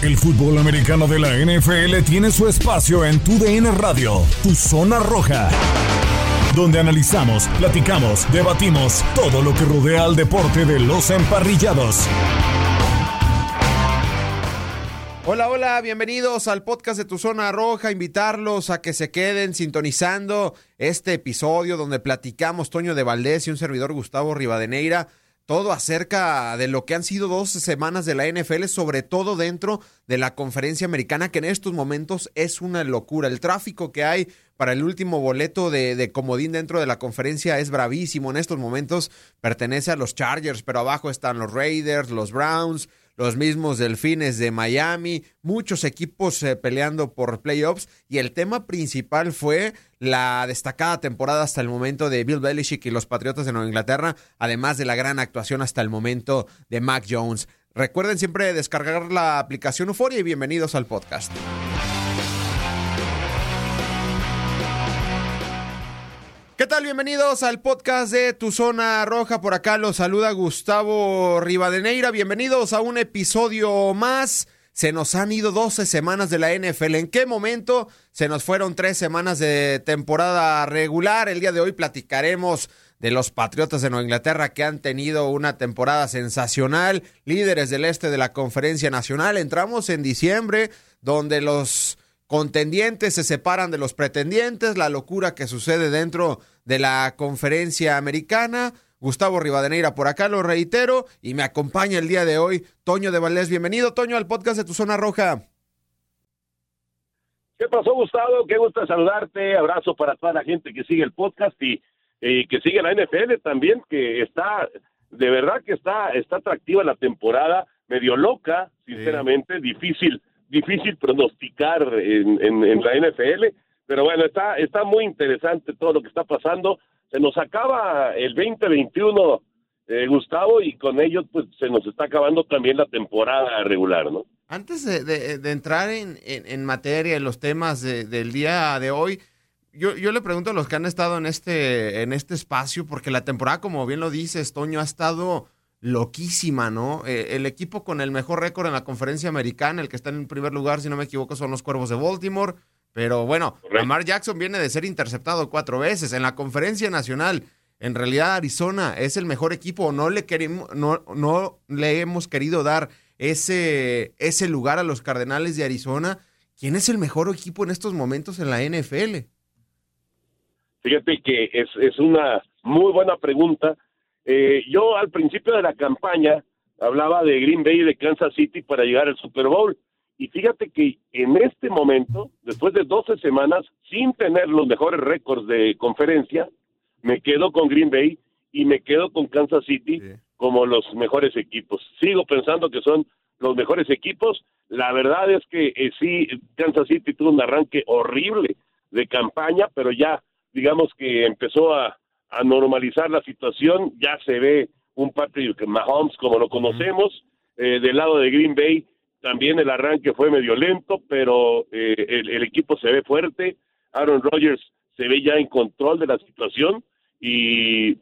El fútbol americano de la NFL tiene su espacio en Tu DN Radio, Tu Zona Roja, donde analizamos, platicamos, debatimos todo lo que rodea al deporte de los emparrillados. Hola, hola, bienvenidos al podcast de Tu Zona Roja. Invitarlos a que se queden sintonizando este episodio donde platicamos Toño de Valdés y un servidor Gustavo Rivadeneira todo acerca de lo que han sido dos semanas de la NFL, sobre todo dentro de la conferencia americana, que en estos momentos es una locura. El tráfico que hay para el último boleto de, comodín dentro de la conferencia es bravísimo. En estos momentos pertenece a los Chargers, pero abajo están los Raiders, los Browns, los mismos Delfines de Miami, muchos equipos eh, peleando por playoffs y el tema principal fue la destacada temporada hasta el momento de Bill Belichick y los Patriotas de Nueva Inglaterra, además de la gran actuación hasta el momento de Mac Jones. Recuerden siempre descargar la aplicación Euforia y bienvenidos al podcast. ¿Qué tal? Bienvenidos al podcast de Tu Zona Roja. Por acá los saluda Gustavo Rivadeneira. Bienvenidos a un episodio más. Se nos han ido 12 semanas de la NFL. ¿En qué momento? Se nos fueron tres semanas de temporada regular. El día de hoy platicaremos de los Patriotas de Nueva Inglaterra que han tenido una temporada sensacional, líderes del este de la Conferencia Nacional. Entramos en diciembre, donde los contendientes se separan de los pretendientes, la locura que sucede dentro de la conferencia americana. Gustavo Rivadeneira por acá, lo reitero, y me acompaña el día de hoy Toño de Valdés. Bienvenido, Toño, al podcast de Tu Zona Roja. ¿Qué pasó, Gustavo? Qué gusto saludarte. Abrazo para toda la gente que sigue el podcast y, que sigue la NFL también, que está, de verdad que está, está atractiva la temporada, medio loca, sinceramente, difícil difícil pronosticar en, en, la NFL, pero bueno, está, está muy interesante todo lo que está pasando. Se nos acaba el 2021, eh, Gustavo, y con ello pues se nos está acabando también la temporada regular, ¿no? Antes de, de, entrar en, en, materia, en los temas del día de hoy, yo, yo le pregunto a los que han estado en este, en este espacio, porque la temporada, como bien lo dices, Toño, ha estado loquísima, ¿no? Eh, el equipo con el mejor récord en la conferencia americana, el que está en primer lugar, si no me equivoco, son los Cuervos de Baltimore. Pero bueno, Lamar Jackson viene de ser interceptado cuatro veces en la conferencia nacional. En realidad, Arizona es el mejor equipo. No le queremos, no, no le hemos querido dar ese, ese lugar a los Cardenales de Arizona. ¿Quién es el mejor equipo en estos momentos en la NFL? Fíjate que es, es una muy buena pregunta eh, yo al principio de la campaña hablaba de Green Bay y de Kansas City para llegar al Super Bowl. Y fíjate que en este momento, después de 12 semanas, sin tener los mejores récords de conferencia, me quedo con Green Bay y me quedo con Kansas City como los mejores equipos. Sigo pensando que son los mejores equipos. La verdad es que eh, sí, Kansas City tuvo un arranque horrible de campaña, pero ya digamos que empezó a, a normalizar la situación. Ya se ve un Patrick Mahomes como lo conocemos. Eh, del lado de Green Bay también el arranque fue medio lento, pero eh, el, equipo se ve fuerte. Aaron Rodgers se ve ya en control de la situación y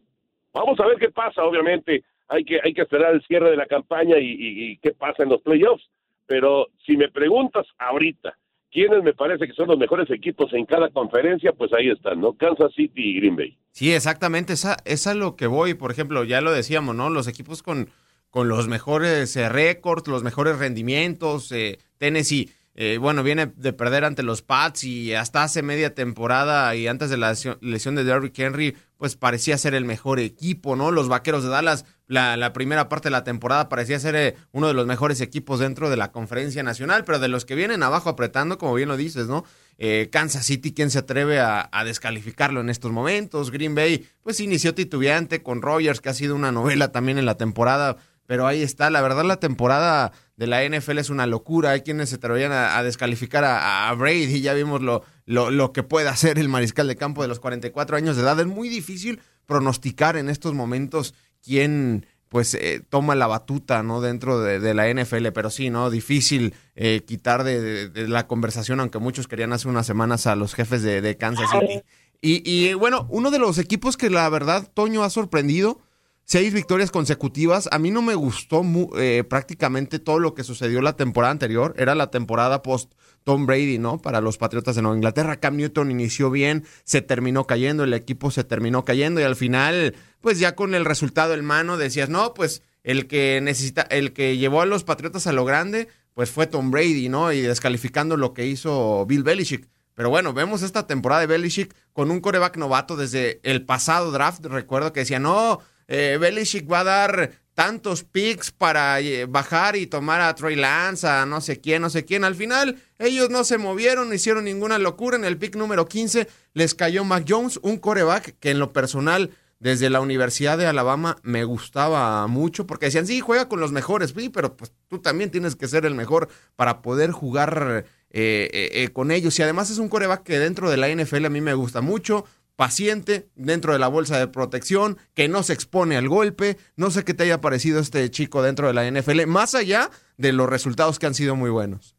vamos a ver qué pasa. Obviamente hay que hay que esperar el cierre de la campaña y, y qué pasa en los playoffs. Pero si me preguntas ahorita quiénes me parece que son los mejores equipos en cada conferencia, pues ahí están, ¿no? Kansas City y Green Bay. Sí, exactamente, esa, es a lo que voy, por ejemplo, ya lo decíamos, ¿no? Los equipos con, con los mejores eh, récords, los mejores rendimientos, eh, Tennessee, eh, bueno, viene de perder ante los Pats y hasta hace media temporada y antes de la lesión de Derrick Henry, pues parecía ser el mejor equipo, ¿no? Los Vaqueros de Dallas, la, primera parte de la temporada parecía ser eh, uno de los mejores equipos dentro de la conferencia nacional, pero de los que vienen abajo apretando, como bien lo dices, ¿no? Eh, Kansas City, ¿quién se atreve a, a, descalificarlo en estos momentos? Green Bay, pues inició titubeante con Rogers, que ha sido una novela también en la temporada pero ahí está. La verdad, la temporada de la NFL es una locura. Hay quienes se atreverían a, descalificar a, a, Brady. Ya vimos lo, lo, lo, que puede hacer el mariscal de campo de los 44 años de edad. Es muy difícil pronosticar en estos momentos quién pues eh, toma la batuta no dentro de, la NFL pero sí no difícil eh, quitar de, la conversación aunque muchos querían hace unas semanas a los jefes de, Kansas City y, y, bueno uno de los equipos que la verdad Toño ha sorprendido seis victorias consecutivas. A mí no me gustó eh, prácticamente todo lo que sucedió la temporada anterior. Era la temporada post Tom Brady, ¿no? Para los Patriotas de Nueva Inglaterra. Cam Newton inició bien, se terminó cayendo, el equipo se terminó cayendo y al final, pues ya con el resultado en mano decías, no, pues el que necesita, el que llevó a los Patriotas a lo grande, pues fue Tom Brady, ¿no? Y descalificando lo que hizo Bill Belichick. Pero bueno, vemos esta temporada de Belichick con un coreback novato desde el pasado draft. Recuerdo que decía, no, eh, Belichick va a dar tantos picks para eh, bajar y tomar a Trey Lance, a no sé quién, no sé quién. Al final, ellos no se movieron, no hicieron ninguna locura. En el pick número 15 les cayó Mac Jones, un coreback que en lo personal, desde la Universidad de Alabama, me gustaba mucho, porque decían, sí, juega con los mejores, sí, pero pues tú también tienes que ser el mejor para poder jugar eh, eh, con ellos. Y además es un coreback que dentro de la NFL a mí me gusta mucho paciente dentro de la bolsa de protección, que no se expone al golpe. No sé qué te haya parecido este chico dentro de la NFL, más allá de los resultados que han sido muy buenos.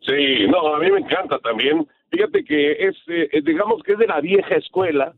Sí, no, a mí me encanta también. Fíjate que es, eh, digamos que es de la vieja escuela,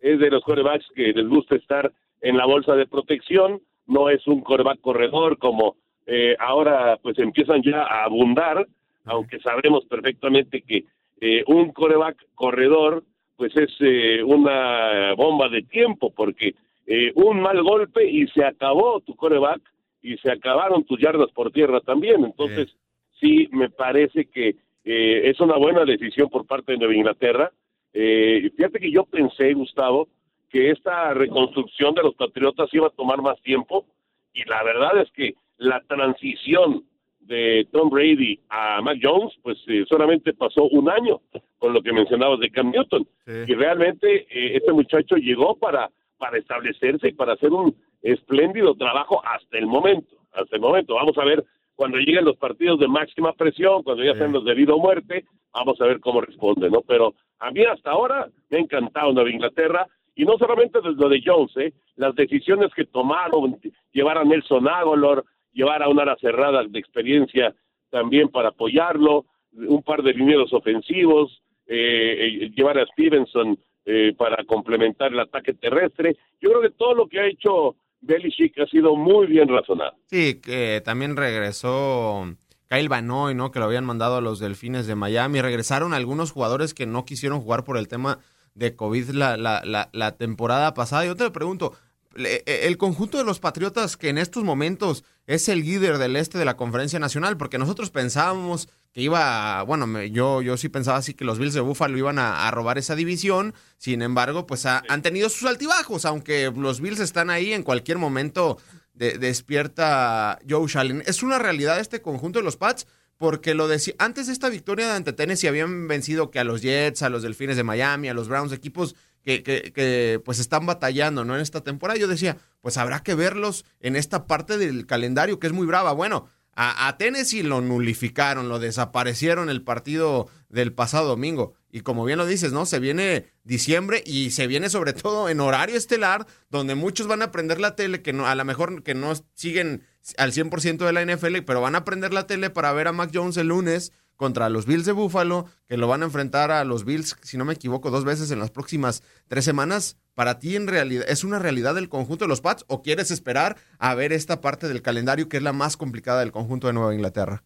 es de los corebacks que les gusta estar en la bolsa de protección, no es un coreback corredor como eh, ahora pues empiezan ya a abundar, aunque sabemos perfectamente que eh, un coreback corredor pues es eh, una bomba de tiempo, porque eh, un mal golpe y se acabó tu coreback y se acabaron tus yardas por tierra también. Entonces, sí, me parece que eh, es una buena decisión por parte de Nueva Inglaterra. fíjate que yo pensé, Gustavo, que esta reconstrucción de los Patriotas iba a tomar más tiempo y la verdad es que la transición de Tom Brady a Mac Jones, pues eh, solamente pasó un año, con lo que mencionabas de Cam Newton. Y realmente eh, este muchacho llegó para, para establecerse y para hacer un espléndido trabajo hasta el momento. Hasta el momento. Vamos a ver cuando lleguen los partidos de máxima presión, cuando ya sean los de vida o muerte, vamos a ver cómo responde, ¿no? Pero a mí hasta ahora me ha encantado Nueva Inglaterra y no solamente desde lo de Jones, ¿eh? las decisiones que tomaron, llevar a Nelson Aguilar, llevar a una ala cerrada de experiencia también para apoyarlo, un par de linieros ofensivos, eh, eh, llevar a Stevenson eh, para complementar el ataque terrestre. Yo creo que todo lo que ha hecho Belichick ha sido muy bien razonado. Sí, que también regresó Kyle Banoy, ¿no? Que lo habían mandado a los Delfines de Miami. Regresaron algunos jugadores que no quisieron jugar por el tema de COVID la, la, la, la temporada pasada. Yo te pregunto, el conjunto de los Patriotas que en estos momentos es el líder del este de la conferencia nacional, porque nosotros pensábamos que iba, bueno, yo, yo sí pensaba así que los Bills de Buffalo iban a, robar esa división, sin embargo, pues han tenido sus altibajos, aunque los Bills están ahí en cualquier momento despierta Joe Shallon. Es una realidad este conjunto de los Pats, porque lo decía, antes de esta victoria ante Tennessee habían vencido que a los Jets, a los Delfines de Miami, a los Browns, equipos que, que, que, pues están batallando, ¿no? En esta temporada. Yo decía, pues habrá que verlos en esta parte del calendario que es muy brava. Bueno, a, a Tennessee lo nulificaron, lo desaparecieron el partido del pasado domingo. Y como bien lo dices, ¿no? Se viene diciembre y se viene sobre todo en horario estelar, donde muchos van a aprender la tele, que no, a lo mejor que no siguen al 100% de la NFL, pero van a aprender la tele para ver a Mac Jones el lunes contra los Bills de Buffalo, que lo van a enfrentar a los Bills, si no me equivoco, dos veces en las próximas tres semanas. ¿Para ti en realidad es una realidad del conjunto de los Pats o quieres esperar a ver esta parte del calendario que es la más complicada del conjunto de Nueva Inglaterra?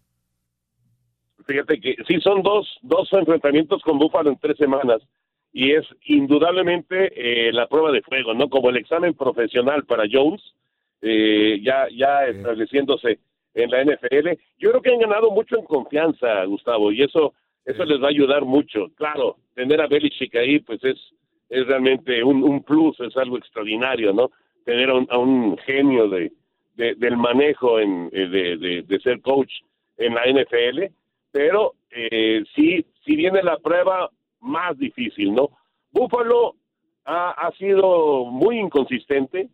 Fíjate que sí son dos, dos enfrentamientos con Buffalo en tres semanas y es indudablemente eh, la prueba de fuego, ¿no? Como el examen profesional para Jones, eh, ya, ya estableciéndose en la NFL. Yo creo que han ganado mucho en confianza, Gustavo, y eso eso les va a ayudar mucho. Claro, tener a Belichick ahí, pues es, es realmente un, un plus, es algo extraordinario, ¿no? Tener a un, genio de, del manejo en, eh, de, de, ser coach en la NFL, pero eh, sí, sí viene la prueba más difícil, ¿no? Buffalo ha, ha sido muy inconsistente,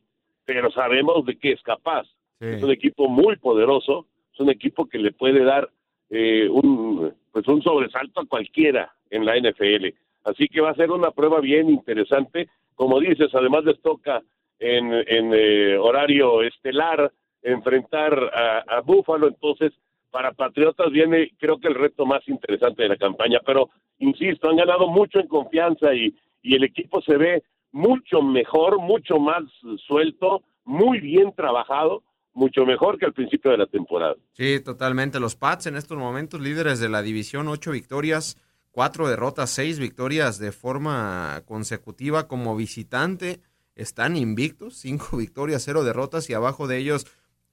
pero sabemos de qué es capaz. Es un equipo muy poderoso, es un equipo que le puede dar eh, un, pues un sobresalto a cualquiera en la NFL. Así que va a ser una prueba bien interesante. Como dices, además les toca en, en eh, horario estelar enfrentar a, a Búfalo, entonces para Patriotas viene creo que el reto más interesante de la campaña, pero insisto, han ganado mucho en confianza y, y el equipo se ve mucho mejor, mucho más suelto, muy bien trabajado, mucho mejor que al principio de la temporada. Sí, totalmente. Los Pats en estos momentos líderes de la división, ocho victorias, cuatro derrotas, seis victorias de forma consecutiva como visitante. Están invictos, cinco victorias, cero derrotas y abajo de ellos,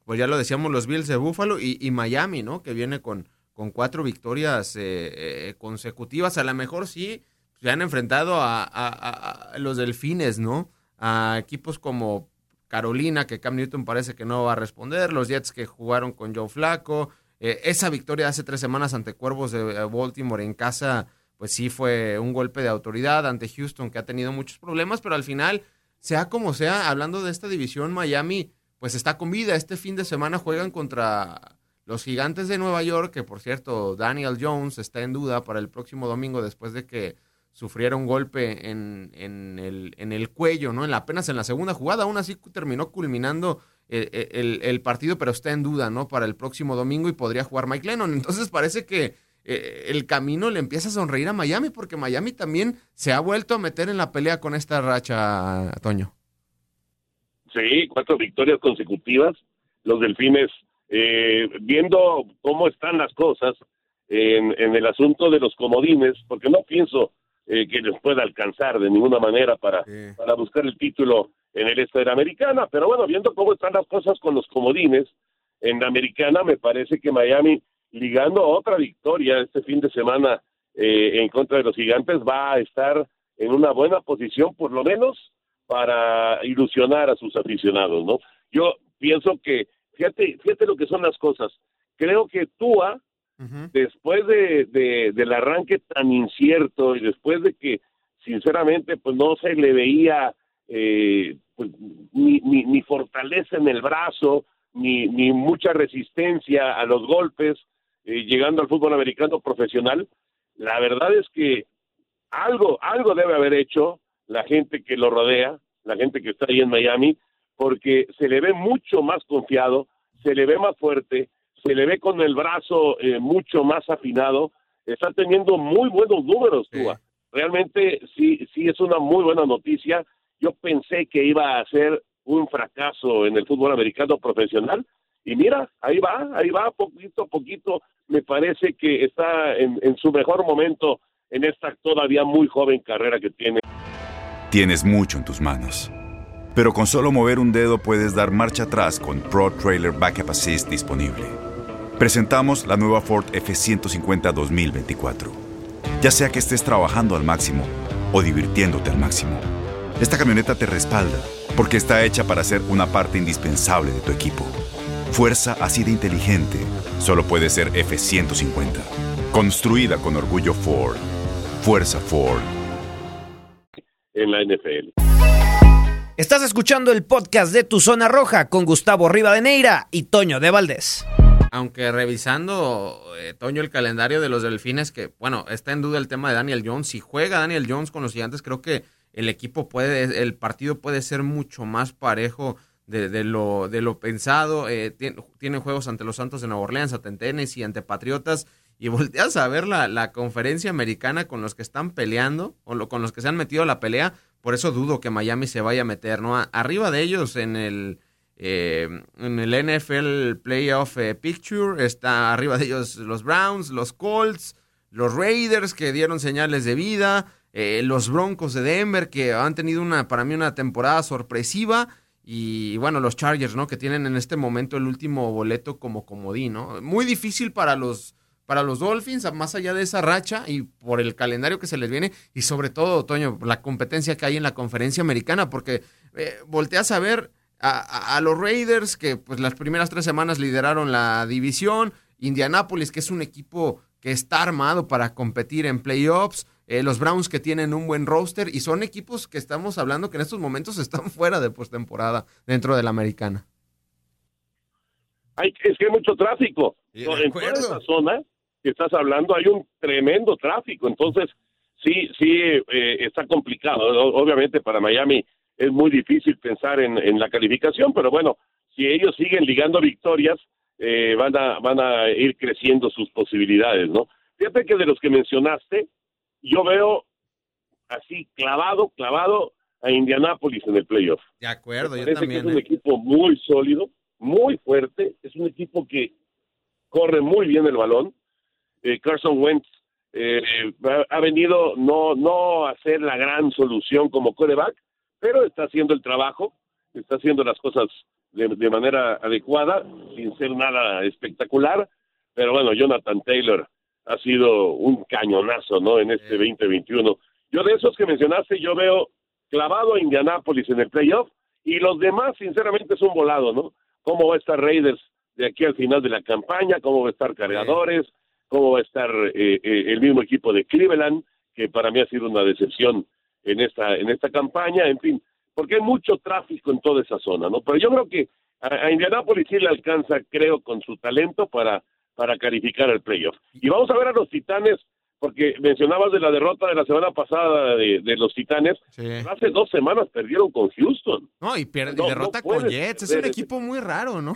pues ya lo decíamos, los Bills de Buffalo y, Miami, ¿no? Que viene con, con cuatro victorias eh, eh, consecutivas. A lo mejor sí se han enfrentado a, los Delfines, ¿no? A equipos como Carolina, que Cam Newton parece que no va a responder, los Jets que jugaron con Joe Flaco, eh, esa victoria hace tres semanas ante Cuervos de eh, Baltimore en casa, pues sí fue un golpe de autoridad ante Houston, que ha tenido muchos problemas, pero al final, sea como sea, hablando de esta división, Miami, pues está con vida. Este fin de semana juegan contra los gigantes de Nueva York, que por cierto, Daniel Jones está en duda para el próximo domingo después de que sufriera un golpe en, en, el, en el cuello, ¿no? En la, apenas en la segunda jugada, aún así terminó culminando el, el, partido, pero está en duda, ¿no? Para el próximo domingo y podría jugar Mike Lennon. Entonces parece que eh, el camino le empieza a sonreír a Miami, porque Miami también se ha vuelto a meter en la pelea con esta racha, Toño. Sí, cuatro victorias consecutivas. Los delfines, eh, viendo cómo están las cosas en, en el asunto de los comodines, porque no pienso eh, que les pueda alcanzar de ninguna manera para, para buscar el título en el este de la americana. Pero bueno, viendo cómo están las cosas con los comodines en la americana, me parece que Miami, ligando otra victoria este fin de semana eh, en contra de los gigantes, va a estar en una buena posición, por lo menos, para ilusionar a sus aficionados, ¿no? Yo pienso que, fíjate, fíjate lo que son las cosas. Creo que Tua después de, del arranque tan incierto y después de que sinceramente pues no se le veía eh, pues, ni, ni, fortaleza en el brazo ni, ni mucha resistencia a los golpes eh, llegando al fútbol americano profesional la verdad es que algo algo debe haber hecho la gente que lo rodea la gente que está ahí en Miami porque se le ve mucho más confiado se le ve más fuerte se le ve con el brazo eh, mucho más afinado, está teniendo muy buenos números, Tua. Realmente sí, sí es una muy buena noticia. Yo pensé que iba a ser un fracaso en el fútbol americano profesional y mira, ahí va, ahí va, poquito a poquito, me parece que está en, en su mejor momento en esta todavía muy joven carrera que tiene. Tienes mucho en tus manos, pero con solo mover un dedo puedes dar marcha atrás con Pro Trailer Backup Assist disponible presentamos la nueva Ford F150 2024. Ya sea que estés trabajando al máximo o divirtiéndote al máximo, esta camioneta te respalda porque está hecha para ser una parte indispensable de tu equipo. Fuerza así de inteligente solo puede ser F150. Construida con orgullo Ford. Fuerza Ford. En la NFL. Estás escuchando el podcast de Tu Zona Roja con Gustavo Rivadeneira y Toño de Valdés. Aunque revisando, eh, Toño, el calendario de los delfines, que bueno, está en duda el tema de Daniel Jones. Si juega Daniel Jones con los gigantes, creo que el equipo puede, el partido puede ser mucho más parejo de, lo, de lo pensado. Eh, tiene, juegos ante los Santos de Nueva Orleans, ante Tennessee, ante Patriotas. Y volteas a ver la, la conferencia americana con los que están peleando, o con los que se han metido a la pelea. Por eso dudo que Miami se vaya a meter, ¿no? Arriba de ellos en el eh, en el NFL Playoff eh, Picture está arriba de ellos los Browns, los Colts, los Raiders que dieron señales de vida, eh, los Broncos de Denver que han tenido una para mí una temporada sorpresiva y bueno, los Chargers, ¿no? Que tienen en este momento el último boleto como comodín, ¿no? Muy difícil para los para los Dolphins, más allá de esa racha y por el calendario que se les viene y sobre todo, Toño, la competencia que hay en la conferencia americana, porque volteas a ver a, los Raiders, que pues las primeras tres semanas lideraron la división, Indianapolis, que es un equipo que está armado para competir en playoffs, eh, los Browns que tienen un buen roster y son equipos que estamos hablando que en estos momentos están fuera de postemporada dentro de la americana. Hay, es que hay mucho tráfico. En toda esa zona que estás hablando hay un tremendo tráfico. Entonces, sí, sí, eh, está complicado. Obviamente para Miami es muy difícil pensar en, en la calificación, pero bueno, si ellos siguen ligando victorias, eh, van, a, van a ir creciendo sus posibilidades, ¿no? Fíjate que de los que mencionaste, yo veo así clavado, clavado a Indianápolis en el playoff. De acuerdo, Me yo también. que es un ¿eh? equipo muy sólido, muy fuerte, es un equipo que corre muy bien el balón. Eh, Carson Wentz eh, ha, ha venido no, no a ser la gran solución como coreback, pero está haciendo el trabajo, está haciendo las cosas de, de manera adecuada, sin ser nada espectacular. Pero bueno, Jonathan Taylor ha sido un cañonazo, ¿no? En este 2021. Yo de esos que mencionaste, yo veo clavado a Indianápolis en el playoff y los demás, sinceramente, es un volado, ¿no? ¿Cómo va a estar Raiders de aquí al final de la campaña? ¿Cómo va a estar Cargadores? ¿Cómo va a estar eh, eh, el mismo equipo de Cleveland? Que para mí ha sido una decepción en esta, en esta campaña, en fin, porque hay mucho tráfico en toda esa zona, ¿no? Pero yo creo que a, a Indianápolis sí le alcanza, creo, con su talento para, para calificar el playoff. Y vamos a ver a los Titanes, porque mencionabas de la derrota de la semana pasada de, de los Titanes, Sí. hace dos semanas perdieron con Houston. No, y, pierde, no derrota con Jets. Es un equipo muy raro, ¿no?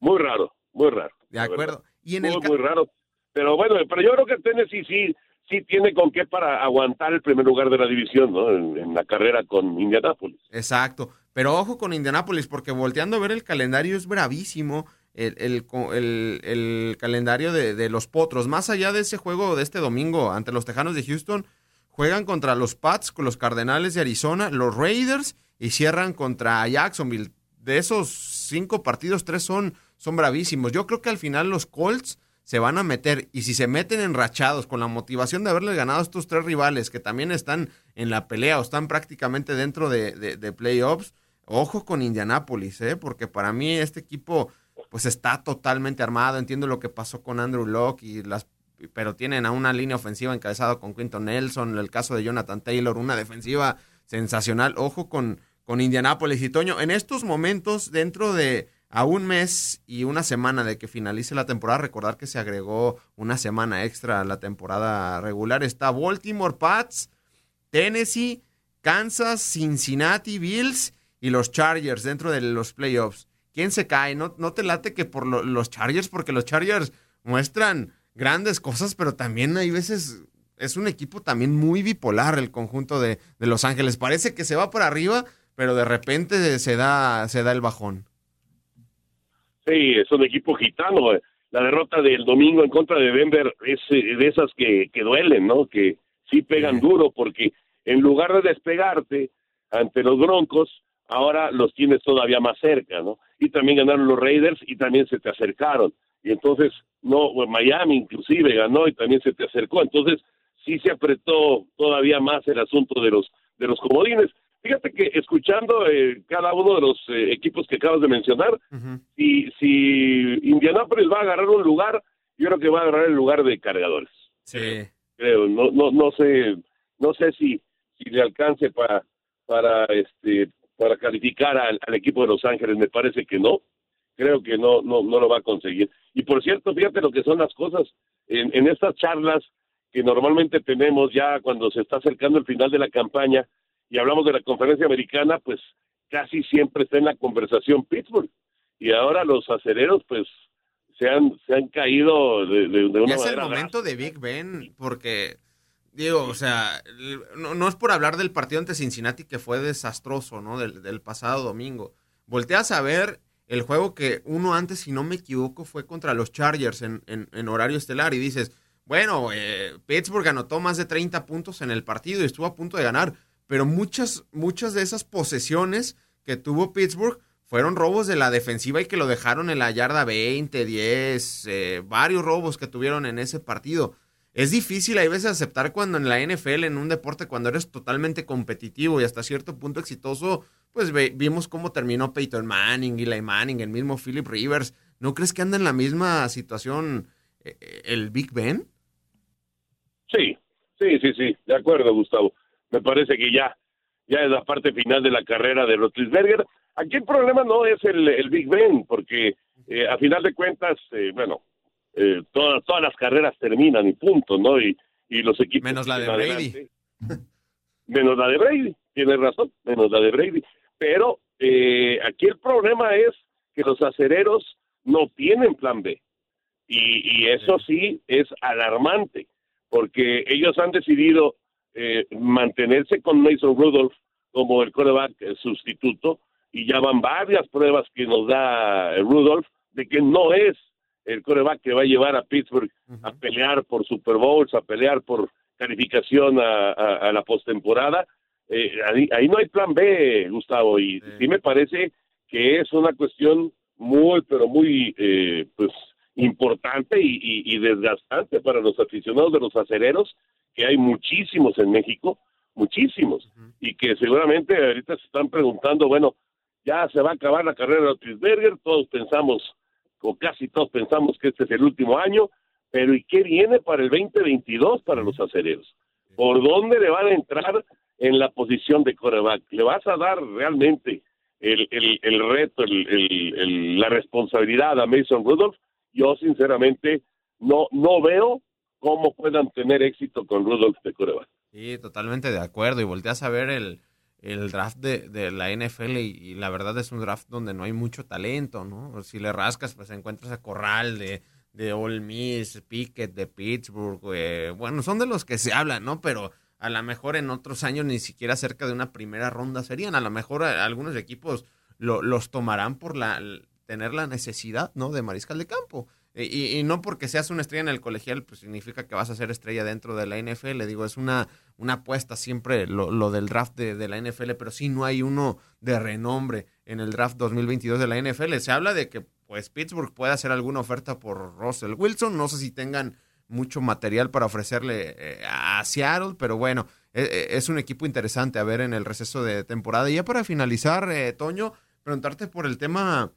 Muy raro, muy raro. De acuerdo. verdad. Y en muy, el muy raro. Pero bueno, pero yo creo que Tennessee sí, sí tiene con qué para aguantar el primer lugar de la división, ¿no? En, la carrera con Indianapolis. Exacto. Pero ojo con Indianápolis, porque volteando a ver el calendario es bravísimo. El, el- el calendario de, de los potros. Más allá de ese juego de este domingo ante los Tejanos de Houston, juegan contra los Pats, con los Cardenales de Arizona, los Raiders y cierran contra Jacksonville. De esos cinco partidos, tres son, son bravísimos. Yo creo que al final los Colts se van a meter y si se meten enrachados con la motivación de haberle ganado a estos tres rivales que también están en la pelea o están prácticamente dentro de, de- de playoffs, ojo con Indianápolis, ¿eh? porque para mí este equipo pues está totalmente armado. Entiendo lo que pasó con Andrew Locke y las pero tienen a una línea ofensiva encabezada con Quinton Nelson, el caso de Jonathan Taylor, una defensiva sensacional. Ojo con, con Indianápolis y Toño. En estos momentos, dentro de a un mes y una semana de que finalice la temporada, recordar que se agregó una semana extra a la temporada regular, está Baltimore Pats, Tennessee, Kansas, Cincinnati Bills y los Chargers dentro de los playoffs. ¿Quién se cae? No, no te late que por lo- los Chargers, porque los Chargers muestran grandes cosas, pero también hay veces es un equipo también muy bipolar el conjunto de, de Los Ángeles. Parece que se va por arriba, pero de repente se da, se da el bajón. Sí, es un equipo gitano. eh. La derrota del domingo en contra de Denver es eh, de esas que, que duelen, ¿no? Que sí pegan duro porque en lugar de despegarte ante los Broncos, ahora los tienes todavía más cerca, ¿no? Y también ganaron los Raiders y también se te acercaron. Y entonces, no, Miami inclusive ganó y también se te acercó. Entonces, sí se apretó todavía más el asunto de los de los comodines. Fíjate que escuchando eh, cada uno de los eh, equipos que acabas de mencionar, Ujú. si, si Indianapolis va a agarrar un lugar, yo creo que va a agarrar el lugar de cargadores. Sí. Creo, no, no, no sé, no sé si, si le alcance para, para este, para calificar al, al equipo de Los Ángeles, me parece que no. Creo que no, no, no lo va a conseguir. Y por cierto, fíjate lo que son las cosas en, en estas charlas que normalmente tenemos ya cuando se está acercando el final de la campaña y hablamos de la conferencia americana, pues casi siempre está en la conversación Pittsburgh. Y ahora los acereros, pues, se han, se han caído de, de, de una Ya es el momento de Big Ben, porque, digo, o sea, no, no es por hablar del partido ante Cincinnati que fue desastroso, ¿no? Del, del pasado domingo. Volteas a ver el juego que uno antes, si no me equivoco, fue contra los Chargers en, en- en horario estelar y dices, bueno, eh, Pittsburgh anotó más de 30 puntos en el partido y estuvo a punto de ganar, pero muchas, muchas de esas posesiones que tuvo Pittsburgh fueron robos de la defensiva y que lo dejaron en la yarda 20, 10, eh, varios robos que tuvieron en ese partido. Es difícil a veces aceptar cuando en la NFL, en un deporte, cuando eres totalmente competitivo y hasta cierto punto exitoso, pues ve- vimos cómo terminó Peyton Manning, Eli Manning, el mismo Philip Rivers. ¿No crees que anda en la misma situación eh, eh, el Big Ben? Sí, sí, sí, sí, de acuerdo, Gustavo. Me parece que ya, ya es la parte final de la carrera de Rotlisberger. Aquí el problema no es el, el Big Ben, porque eh, a final de cuentas, eh, bueno, eh, todas, todas las carreras terminan y punto, ¿no? Y, y los equipos... Menos la de Brady. menos la de Brady, tienes razón, menos la de Brady. Pero eh, aquí el problema es que los acereros no tienen plan B. Y, y eso sí es alarmante, porque ellos han decidido eh, mantenerse con Mason Rudolph como el coreback sustituto y ya van varias pruebas que nos da Rudolph de que no es el coreback que va a llevar a Pittsburgh a pelear por Super Bowls, a pelear por calificación a, la postemporada. Eh, ahí, no hay plan B, Gustavo, y sí. me parece que es una cuestión muy, pero muy, eh, pues, importante y, desgastante para los aficionados de los acereros, que hay muchísimos en México, muchísimos, y que seguramente ahorita se están preguntando, bueno, ya se va a acabar la carrera de Otisberger, todos pensamos, o casi todos pensamos que este es el último año, pero ¿y qué viene para el 2022 para los acereros? ¿Por dónde le van a entrar en la posición de coreback? ¿Le vas a dar realmente el, el, el reto, el, la responsabilidad a Mason Rudolph? Yo sinceramente no, no veo cómo puedan tener éxito con Rudolph de coreback. Sí, totalmente de acuerdo. Y volteas a ver el, el draft de, de la NFL y, la verdad es un draft donde no hay mucho talento, ¿no? Si le rascas, pues encuentras a Corral de, de Ole Miss, Pickett de Pittsburgh, eh, bueno, son de los que se hablan, ¿no? Pero a lo mejor en otros años ni siquiera cerca de una primera ronda serían, a lo mejor algunos equipos lo, los tomarán por la tener la necesidad, ¿no? De mariscal de campo. Y, no porque seas una estrella en el colegial, pues significa que vas a ser estrella dentro de la NFL. Digo, es una, una apuesta siempre lo, del draft de, la NFL, pero sí no hay uno de renombre en el draft 2022 de la NFL. Se habla de que pues Pittsburgh puede hacer alguna oferta por Russell Wilson. No sé si tengan mucho material para ofrecerle eh, a Seattle, pero bueno, e, e, es, un equipo interesante a ver en el receso de temporada. Y ya para finalizar, eh, Toño, preguntarte por el tema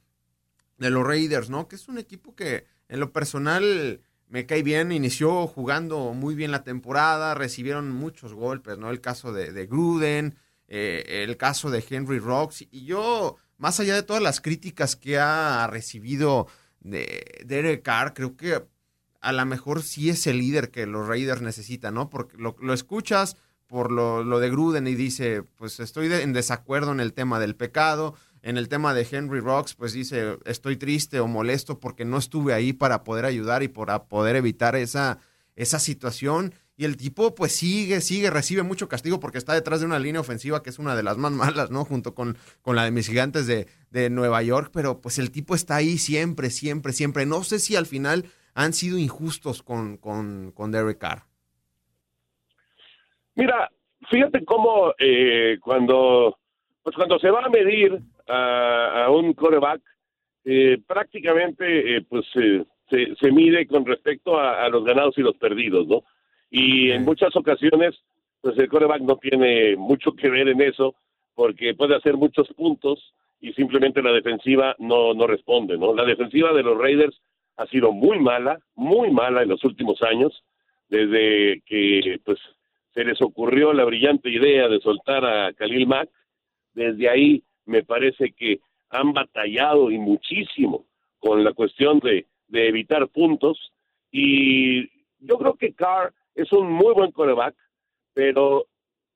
de los Raiders, ¿no? Que es un equipo que en lo personal me cae bien, inició jugando muy bien la temporada, recibieron muchos golpes, ¿no? El caso de, Gruden, eh, el caso de Henry Rocks, y yo, más allá de todas las críticas que ha recibido de Derek Carr, creo que a lo mejor sí es el líder que los Raiders necesitan, ¿no? Porque lo, lo escuchas por lo, lo, de Gruden y dice, pues estoy en desacuerdo en el tema del pecado, en el tema de Henry Rocks, pues dice, estoy triste o molesto porque no estuve ahí para poder ayudar y para poder evitar esa, esa situación. Y el tipo pues sigue, sigue, recibe mucho castigo porque está detrás de una línea ofensiva que es una de las más malas, ¿no? Junto con, con la de mis gigantes de, de Nueva York, pero pues el tipo está ahí siempre, siempre, siempre. No sé si al final han sido injustos con, con, con Derek Carr. Mira, fíjate cómo eh, cuando, pues cuando se va a medir a, un coreback, eh, prácticamente eh, pues se, se, mide con respecto a, los ganados y los perdidos, ¿no? Y en muchas ocasiones, pues el coreback no tiene mucho que ver en eso, porque puede hacer muchos puntos y simplemente la defensiva no, no responde, ¿no? La defensiva de los Raiders ha sido muy mala, muy mala en los últimos años, desde que pues se les ocurrió la brillante idea de soltar a Khalil Mack, desde ahí me parece que han batallado y muchísimo con la cuestión de, evitar puntos y yo creo que Carr es un muy buen coreback, pero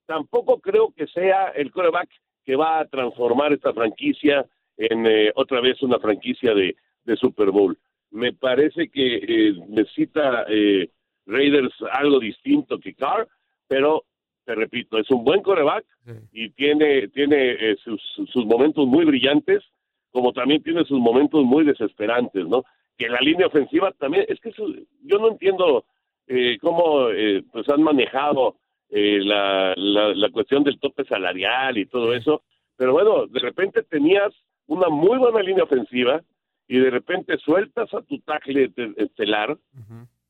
tampoco creo que sea el coreback que va a transformar esta franquicia en eh, otra vez una franquicia de, de, Super Bowl. Me parece que eh, necesita eh, Raiders algo distinto que Carr, pero te repito, es un buen coreback y tiene, tiene eh, sus, sus, momentos muy brillantes, como también tiene sus momentos muy desesperantes, ¿no? Que la línea ofensiva también, es que yo no entiendo eh, cómo eh, pues han manejado la, la, cuestión del tope salarial y todo eso, pero bueno, de repente tenías una muy buena línea ofensiva y de repente sueltas a tu tackle estelar,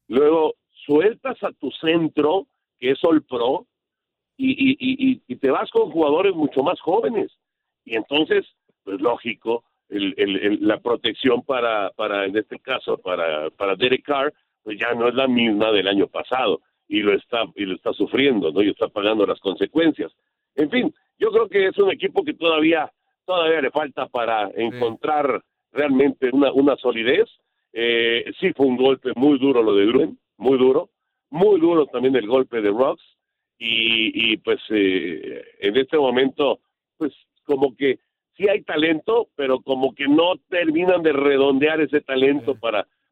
luego sueltas a tu centro, que es All Pro, y, y, y, te vas con jugadores mucho más jóvenes. Y entonces, pues lógico, el, el, la protección para, para, en este caso, para, para Derek Carr, pues ya no es la misma del año pasado y lo está, y lo está sufriendo, ¿no? Y está pagando las consecuencias. En fin, yo creo que es un equipo que todavía, todavía le falta para encontrar realmente una, una solidez. Eh, sí fue un golpe muy duro lo de Gruen, muy duro, muy duro también el golpe de Rocks y, y pues eh, en este momento pues como que sí hay talento, pero como que no terminan de redondear ese talento para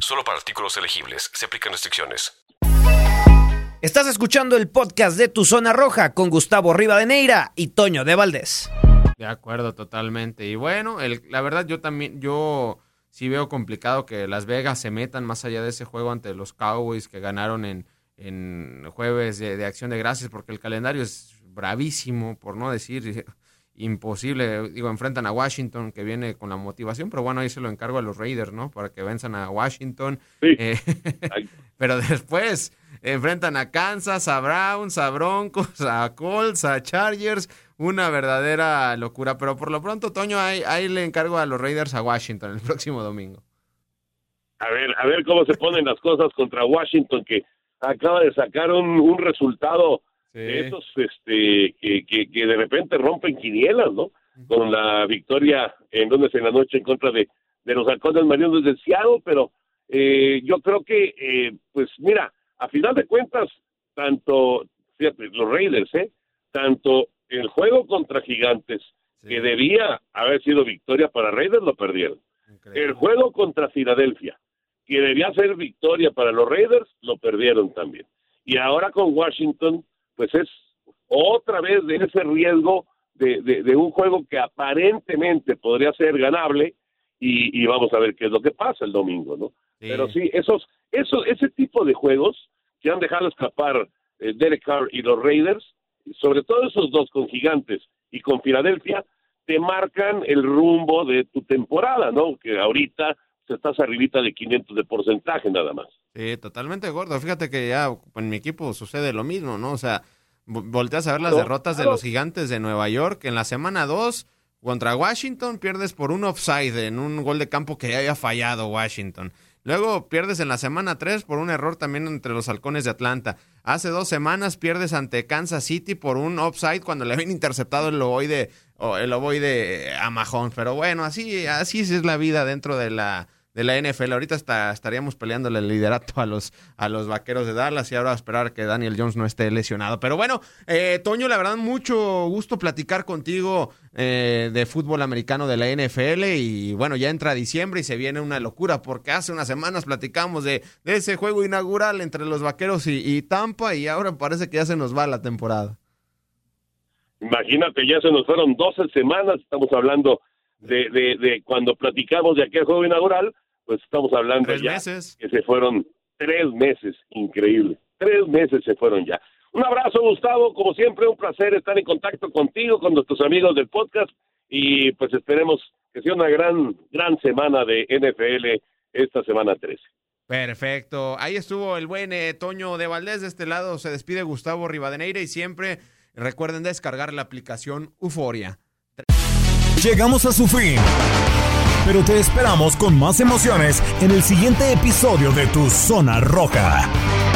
Solo para artículos elegibles. Se aplican restricciones. Estás escuchando el podcast de Tu Zona Roja con Gustavo Rivadeneira y Toño de Valdés. De acuerdo, totalmente. Y bueno, el, la verdad yo también, yo sí veo complicado que Las Vegas se metan más allá de ese juego ante los Cowboys que ganaron en, en jueves de, de acción de gracias, porque el calendario es bravísimo, por no decir imposible. Digo, enfrentan a Washington, que viene con la motivación, pero bueno, ahí se lo encargo a los Raiders, ¿no? Para que venzan a Washington. Eh, pero después enfrentan a Kansas, a Browns, a Broncos, a Colts, a Chargers. Una verdadera locura. Pero por lo pronto, Toño, ahí, ahí le encargo a los Raiders a Washington el próximo domingo. A ver, a ver cómo se ponen las cosas contra Washington, que acaba de sacar un, un resultado esos este, que, que, que, de repente rompen quinielas, ¿no? Con la victoria en donde en la noche en contra de, de los halcones marinos de Seattle, pero eh, yo creo que, eh, pues mira, a final de cuentas, tanto, fíjate, los Raiders, ¿eh? Tanto el juego contra Gigantes, que debía haber sido victoria para Raiders, lo perdieron. El juego contra Filadelfia, que debía ser victoria para los Raiders, lo perdieron también. Y ahora con Washington, pues es otra vez de ese riesgo de, de, un juego que aparentemente podría ser ganable y, y, vamos a ver qué es lo que pasa el domingo, ¿no? Pero sí, esos, esos, ese tipo de juegos que han dejado escapar eh, Derek Carr y los Raiders, sobre todo esos dos con Gigantes y con Filadelfia, te marcan el rumbo de tu temporada, ¿no? Que ahorita estás arribita de 500 de porcentaje nada más. Sí, totalmente gordo. Fíjate que ya en mi equipo sucede lo mismo, ¿no? O sea, volteas a ver las derrotas de los gigantes de Nueva York. En la semana 2 contra Washington pierdes por un offside en un gol de campo que haya fallado Washington. Luego pierdes en la semana 3 por un error también entre los halcones de Atlanta. Hace dos semanas pierdes ante Kansas City por un offside cuando le habían interceptado el ovoide, el ovoide a Mahon. Pero bueno, así, así es la vida dentro de la, de la NFL. Ahorita hasta estaríamos peleándole el liderato a los, a los vaqueros de Dallas y ahora a esperar que Daniel Jones no esté lesionado. Pero bueno, eh, Toño, la verdad, mucho gusto platicar contigo eh, de fútbol americano de la NFL. Y bueno, ya entra diciembre y se viene una locura porque hace unas semanas platicamos de, ese juego inaugural entre los vaqueros y, y Tampa y ahora parece que ya se nos va la temporada. Imagínate, ya se nos fueron 12 semanas, estamos hablando de, de, de, cuando platicamos de aquel juego inaugural, pues estamos hablando tres ya meses. que se fueron tres meses, increíble, tres meses se fueron ya. Un abrazo, Gustavo, como siempre, un placer estar en contacto contigo, con nuestros amigos del podcast y pues esperemos que sea una gran, gran semana de NFL esta semana 13. Perfecto. Ahí estuvo el buen eh, Toño de Valdés. De este lado se despide Gustavo Rivadeneira y siempre recuerden descargar la aplicación Euforia. Llegamos a su fin. Pero te esperamos con más emociones en el siguiente episodio de Tu Zona Roja.